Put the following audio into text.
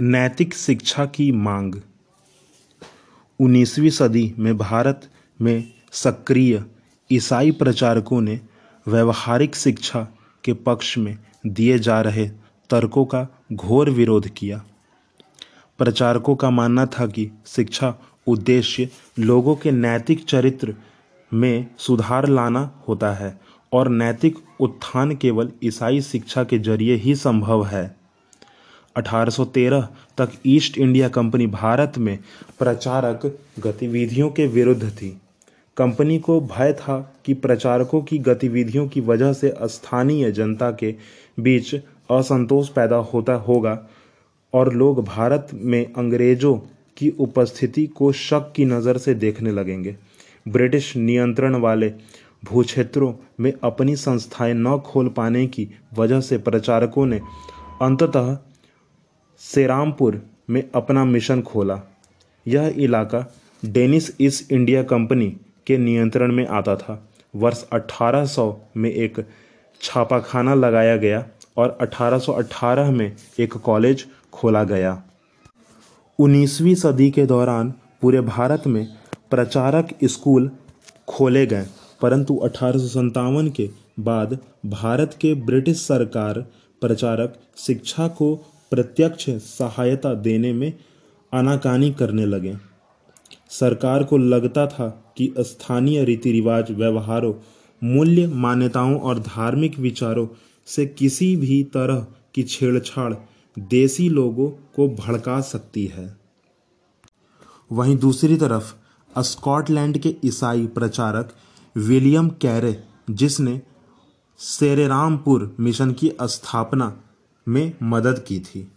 नैतिक शिक्षा की मांग। उन्नीसवीं सदी में भारत में सक्रिय ईसाई प्रचारकों ने व्यवहारिक शिक्षा के पक्ष में दिए जा रहे तर्कों का घोर विरोध किया। प्रचारकों का मानना था कि शिक्षा उद्देश्य लोगों के नैतिक चरित्र में सुधार लाना होता है और नैतिक उत्थान केवल ईसाई शिक्षा के ज़रिए ही संभव है। 1813 तक ईस्ट इंडिया कंपनी भारत में प्रचारक गतिविधियों के विरुद्ध थी। कंपनी को भय था कि प्रचारकों की गतिविधियों की वजह से स्थानीय जनता के बीच असंतोष पैदा होता होगा और लोग भारत में अंग्रेज़ों की उपस्थिति को शक की नज़र से देखने लगेंगे। ब्रिटिश नियंत्रण वाले भूक्षेत्रों में अपनी संस्थाएँ न खोल पाने की वजह से प्रचारकों ने अंततः सेरामपुर में अपना मिशन खोला। यह इलाका डेनिस ईस्ट इंडिया कंपनी के नियंत्रण में आता था। वर्ष 1800 में एक छापाखाना लगाया गया और 1818 में एक कॉलेज खोला गया। 19वीं सदी के दौरान पूरे भारत में प्रचारक स्कूल खोले गए, परंतु अठारह सौ सतावन के बाद भारत के ब्रिटिश सरकार प्रचारक शिक्षा को प्रत्यक्ष सहायता देने में आनाकानी करने लगे। सरकार को लगता था कि स्थानीय रीति रिवाज व्यवहारों, मूल्य, मान्यताओं और धार्मिक विचारों से किसी भी तरह की छेड़छाड़ देसी लोगों को भड़का सकती है। वहीं दूसरी तरफ़, स्कॉटलैंड के ईसाई प्रचारक विलियम कैरे, जिसने सेरेरामपुर मिशन की स्थापना में मदद की थी।